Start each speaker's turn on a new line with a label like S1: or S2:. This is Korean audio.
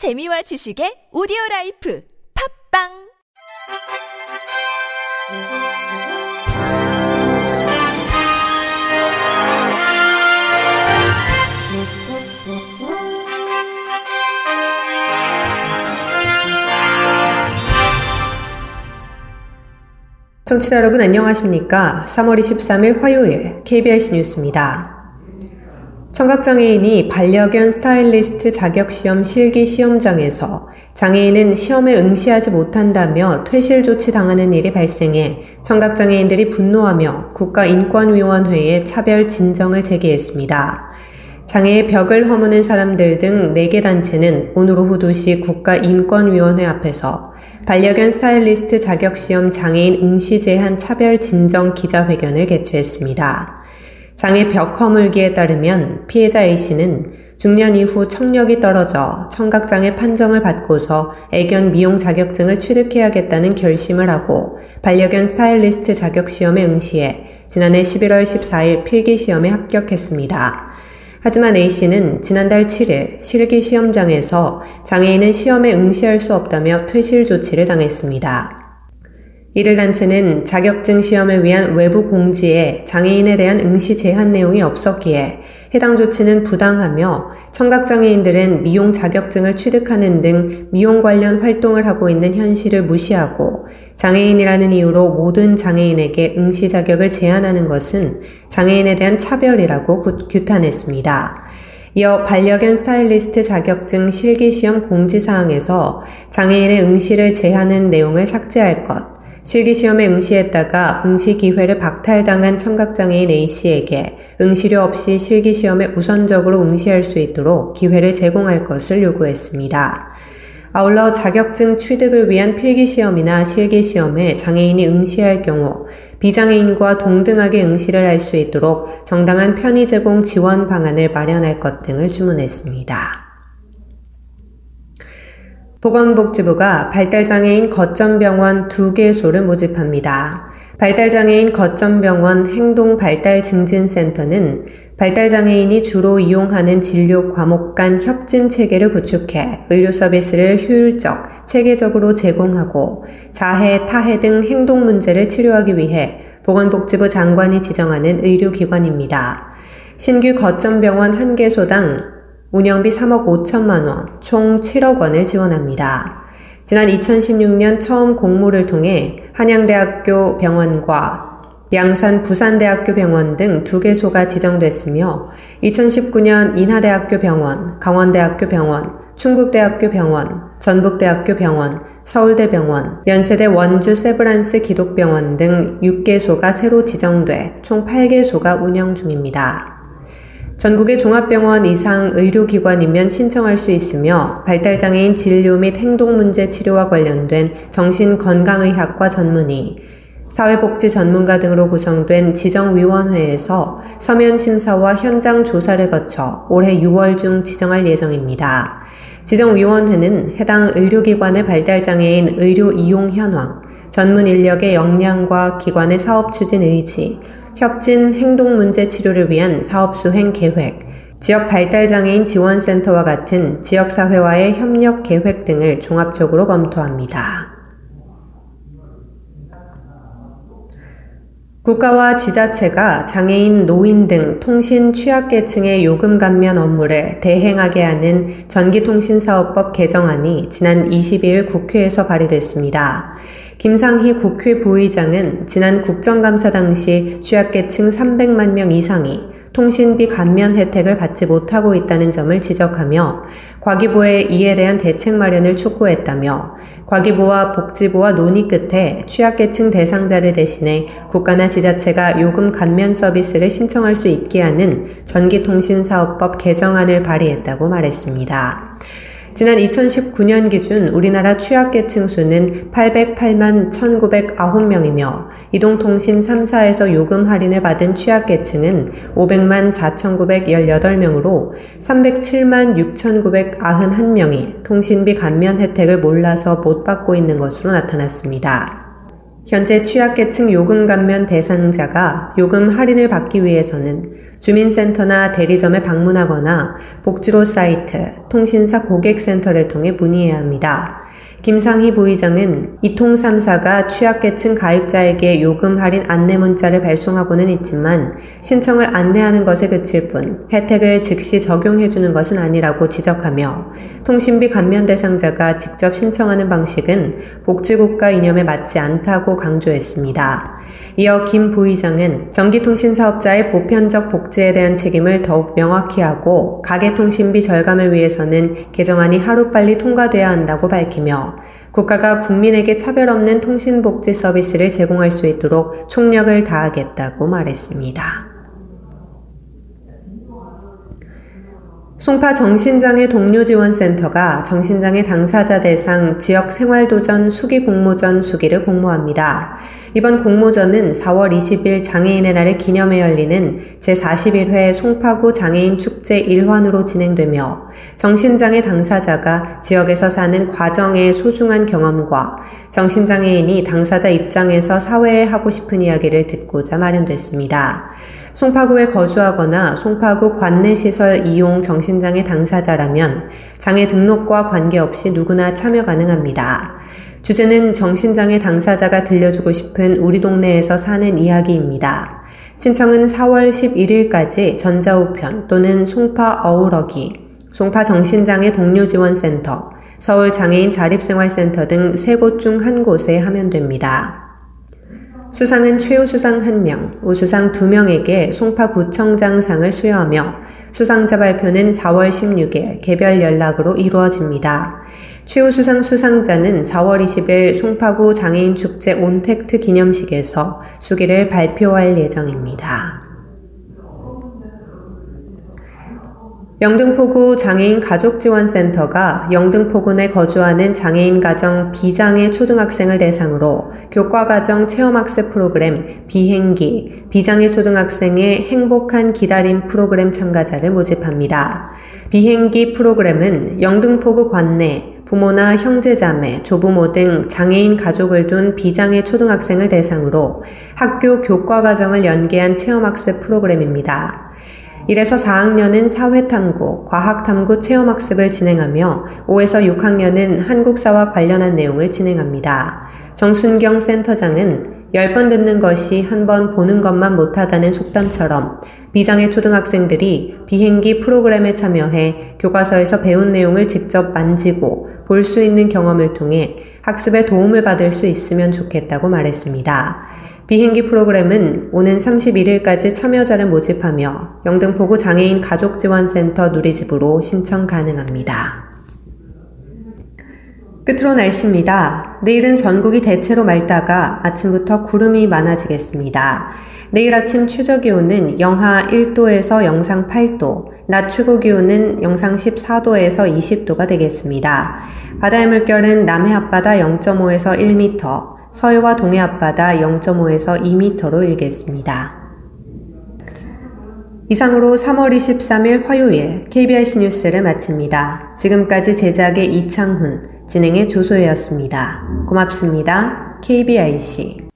S1: 재미와 지식의 오디오 라이프 팝빵
S2: 청취자 여러분 안녕하십니까? 3월 23일 화요일 KBS 뉴스입니다. 청각장애인이 반려견 스타일리스트 자격시험 실기 시험장에서 장애인은 시험에 응시하지 못한다며 퇴실 조치 당하는 일이 발생해 청각장애인들이 분노하며 국가인권위원회에 차별 진정을 제기했습니다. 장애의 벽을 허무는 사람들 등 4개 단체는 오늘 오후 2시 국가인권위원회 앞에서 반려견 스타일리스트 자격시험 장애인 응시 제한 차별 진정 기자회견을 개최했습니다. 장애 벽 허물기에 따르면 피해자 A씨는 중년 이후 청력이 떨어져 청각장애 판정을 받고서 애견 미용 자격증을 취득해야겠다는 결심을 하고 반려견 스타일리스트 자격 시험에 응시해 지난해 11월 14일 필기 시험에 합격했습니다. 하지만 A씨는 지난달 7일 실기 시험장에서 장애인은 시험에 응시할 수 없다며 퇴실 조치를 당했습니다. 이를 단체는 자격증 시험을 위한 외부 공지에 장애인에 대한 응시 제한 내용이 없었기에 해당 조치는 부당하며 청각장애인들은 미용 자격증을 취득하는 등 미용 관련 활동을 하고 있는 현실을 무시하고 장애인이라는 이유로 모든 장애인에게 응시 자격을 제한하는 것은 장애인에 대한 차별이라고 규탄했습니다. 이어 반려견 스타일리스트 자격증 실기시험 공지사항에서 장애인의 응시를 제한하는 내용을 삭제할 것, 실기시험에 응시했다가 응시 기회를 박탈당한 청각장애인 A씨에게 응시료 없이 실기시험에 우선적으로 응시할 수 있도록 기회를 제공할 것을 요구했습니다. 아울러 자격증 취득을 위한 필기시험이나 실기시험에 장애인이 응시할 경우 비장애인과 동등하게 응시를 할 수 있도록 정당한 편의 제공 지원 방안을 마련할 것 등을 주문했습니다. 보건복지부가 발달장애인 거점병원 두 개소를 모집합니다. 발달장애인 거점병원 행동발달증진센터는 발달장애인이 주로 이용하는 진료 과목 간 협진 체계를 구축해 의료 서비스를 효율적, 체계적으로 제공하고 자해, 타해 등 행동 문제를 치료하기 위해 보건복지부 장관이 지정하는 의료기관입니다. 신규 거점병원 한 개소당 운영비 3억 5천만 원, 총 7억 원을 지원합니다. 지난 2016년 처음 공모를 통해 한양대학교 병원과 양산 부산대학교 병원 등 두 개소가 지정됐으며 2019년 인하대학교 병원, 강원대학교 병원, 충북대학교 병원, 전북대학교 병원, 서울대병원, 연세대 원주 세브란스 기독병원 등 6개소가 새로 지정돼 총 8개소가 운영 중입니다. 전국의 종합병원 이상 의료기관이면 신청할 수 있으며 발달장애인 진료 및 행동문제 치료와 관련된 정신건강의학과 전문의, 사회복지 전문가 등으로 구성된 지정위원회에서 서면 심사와 현장 조사를 거쳐 올해 6월 중 지정할 예정입니다. 지정위원회는 해당 의료기관의 발달장애인 의료 이용 현황, 전문 인력의 역량과 기관의 사업 추진 의지, 협진 행동 문제 치료를 위한 사업 수행 계획, 지역 발달장애인 지원센터와 같은 지역사회와의 협력 계획 등을 종합적으로 검토합니다. 국가와 지자체가 장애인, 노인 등 통신 취약계층의 요금 감면 업무를 대행하게 하는 전기통신사업법 개정안이 지난 22일 국회에서 발의됐습니다. 김상희 국회 부의장은 지난 국정감사 당시 취약계층 300만 명 이상이 통신비 감면 혜택을 받지 못하고 있다는 점을 지적하며 과기부에 이에 대한 대책 마련을 촉구했다며 과기부와 복지부와 논의 끝에 취약계층 대상자를 대신해 국가나 지자체가 요금 감면 서비스를 신청할 수 있게 하는 전기통신사업법 개정안을 발의했다고 말했습니다. 지난 2019년 기준 우리나라 취약계층 수는 808만 1909명이며 이동통신 3사에서 요금 할인을 받은 취약계층은 500만 4918명으로 307만 6991명이 통신비 감면 혜택을 몰라서 못 받고 있는 것으로 나타났습니다. 현재 취약계층 요금 감면 대상자가 요금 할인을 받기 위해서는 주민센터나 대리점에 방문하거나 복지로 사이트, 통신사 고객센터를 통해 문의해야 합니다. 김상희 부의장은 이통 3사가 취약계층 가입자에게 요금 할인 안내 문자를 발송하고는 있지만 신청을 안내하는 것에 그칠 뿐 혜택을 즉시 적용해주는 것은 아니라고 지적하며 통신비 감면 대상자가 직접 신청하는 방식은 복지국가 이념에 맞지 않다고 강조했습니다. 이어 김 부의장은 전기통신 사업자의 보편적 복지에 대한 책임을 더욱 명확히 하고 가계통신비 절감을 위해서는 개정안이 하루빨리 통과돼야 한다고 밝히며 국가가 국민에게 차별 없는 통신복지 서비스를 제공할 수 있도록 총력을 다하겠다고 말했습니다. 송파 정신장애 동료지원센터가 정신장애 당사자 대상 지역 생활도전 수기 공모전 수기를 공모합니다. 이번 공모전은 4월 20일 장애인의 날을 기념해 열리는 제41회 송파구 장애인 축제 일환으로 진행되며 정신장애 당사자가 지역에서 사는 과정의 소중한 경험과 정신장애인이 당사자 입장에서 사회에 하고 싶은 이야기를 듣고자 마련됐습니다. 송파구에 거주하거나 송파구 관내시설 이용 정신장애 당사자라면 장애 등록과 관계없이 누구나 참여 가능합니다. 주제는 정신장애 당사자가 들려주고 싶은 우리 동네에서 사는 이야기입니다. 신청은 4월 11일까지 전자우편 또는 송파 어우러기, 송파 정신장애 동료지원센터, 서울 장애인 자립생활센터 등 세 곳 중 한 곳에 하면 됩니다. 수상은 최우 수상 1명, 우수상 2명에게 송파구청장상을 수여하며 수상자 발표는 4월 16일 개별 연락으로 이루어집니다. 최우 수상 수상자는 4월 20일 송파구 장애인 축제 온택트 기념식에서 수기를 발표할 예정입니다. 영등포구 장애인 가족지원센터가 영등포구 내 거주하는 장애인 가정 비장애 초등학생을 대상으로 교과과정 체험학습 프로그램 비행기 비장애 초등학생의 행복한 기다림 프로그램 참가자를 모집합니다. 비행기 프로그램은 영등포구 관내 부모나 형제자매, 조부모 등 장애인 가족을 둔 비장애 초등학생을 대상으로 학교 교과과정을 연계한 체험학습 프로그램입니다. 1에서 4학년은 사회탐구, 과학탐구 체험학습을 진행하며 5에서 6학년은 한국사와 관련한 내용을 진행합니다. 정순경 센터장은 10번 듣는 것이 한 번 보는 것만 못하다는 속담처럼 비장애 초등학생들이 비행기 프로그램에 참여해 교과서에서 배운 내용을 직접 만지고 볼 수 있는 경험을 통해 학습에 도움을 받을 수 있으면 좋겠다고 말했습니다. 비행기 프로그램은 오는 31일까지 참여자를 모집하며 영등포구 장애인 가족지원센터 누리집으로 신청 가능합니다. 끝으로 날씨입니다. 내일은 전국이 대체로 맑다가 아침부터 구름이 많아지겠습니다. 내일 아침 최저 기온은 영하 1도에서 영상 8도, 낮 최고 기온은 영상 14도에서 20도가 되겠습니다. 바다의 물결은 남해 앞바다 0.5에서 1m, 서해와 동해 앞바다 0.5에서 2m로 일겠습니다. 이상으로 3월 23일 화요일 KBRC 뉴스를 마칩니다. 지금까지 제작의 이창훈, 진행의 조소혜였습니다. 고맙습니다. KBRC